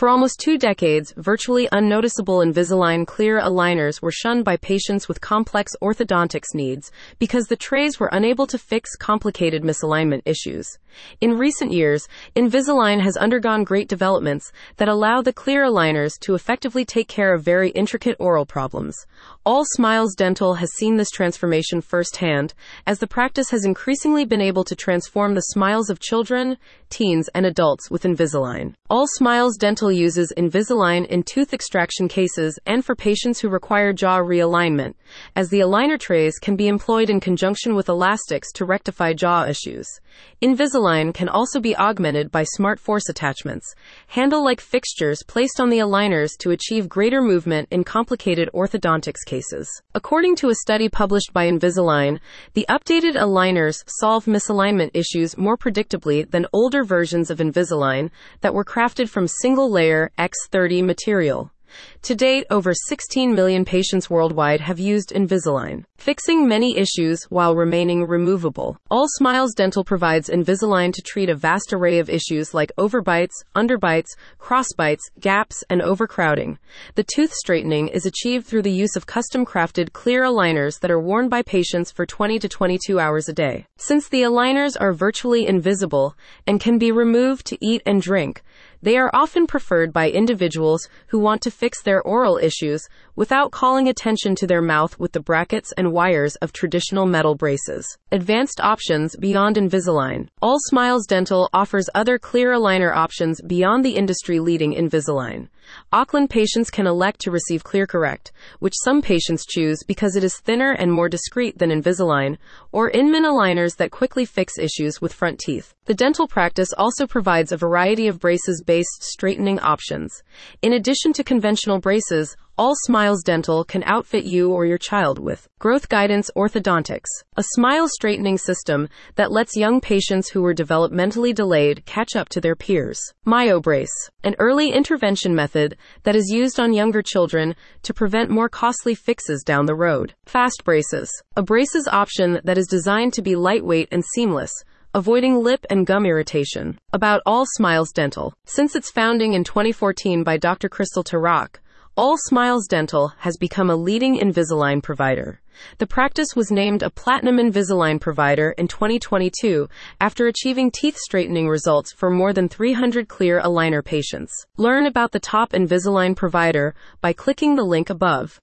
For almost two decades, virtually unnoticeable Invisalign clear aligners were shunned by patients with complex orthodontics needs because the trays were unable to fix complicated misalignment issues. In recent years, Invisalign has undergone great developments that allow the clear aligners to effectively take care of very intricate oral problems. All Smiles Dental has seen this transformation firsthand, as the practice has increasingly been able to transform the smiles of children, teens, and adults with Invisalign. All Smiles Dental uses Invisalign in tooth extraction cases and for patients who require jaw realignment, as the aligner trays can be employed in conjunction with elastics to rectify jaw issues. Invisalign can also be augmented by SmartForce attachments, handle like fixtures placed on the aligners to achieve greater movement in complicated orthodontics cases. According to a study published by Invisalign, the updated aligners solve misalignment issues more predictably than older versions of Invisalign that were crafted from single layer EX30 material. To date, over 16 million patients worldwide have used Invisalign, fixing many issues while remaining removable. All Smiles Dental provides Invisalign to treat a vast array of issues like overbites, underbites, crossbites, gaps, and overcrowding. The tooth straightening is achieved through the use of custom crafted clear aligners that are worn by patients for 20 to 22 hours a day. Since the aligners are virtually invisible and can be removed to eat and drink, they are often preferred by individuals who want to fix their oral issues without calling attention to their mouth with the brackets and wires of traditional metal braces. Advanced options beyond Invisalign. All Smiles Dental offers other clear aligner options beyond the industry leading Invisalign. Auckland patients can elect to receive ClearCorrect, which some patients choose because it is thinner and more discreet than Invisalign, or Inman aligners that quickly fix issues with front teeth. The dental practice also provides a variety of braces based straightening options. In addition to conventional braces, all Smiles Dental can outfit you or your child with Growth Guidance Orthodontics, a smile straightening system that lets young patients who were developmentally delayed catch up to their peers. MyoBrace, an early intervention method that is used on younger children to prevent more costly fixes down the road. Fast Braces, a braces option that is designed to be lightweight and seamless avoiding lip and gum irritation. About All Smiles Dental. Since its founding in 2014 by Dr. Crystal Tarak, all Smiles Dental has become a leading Invisalign provider. The practice was named a Platinum Invisalign provider in 2022 after achieving teeth straightening results for more than 300 clear aligner patients. Learn about the top Invisalign provider by clicking the link above.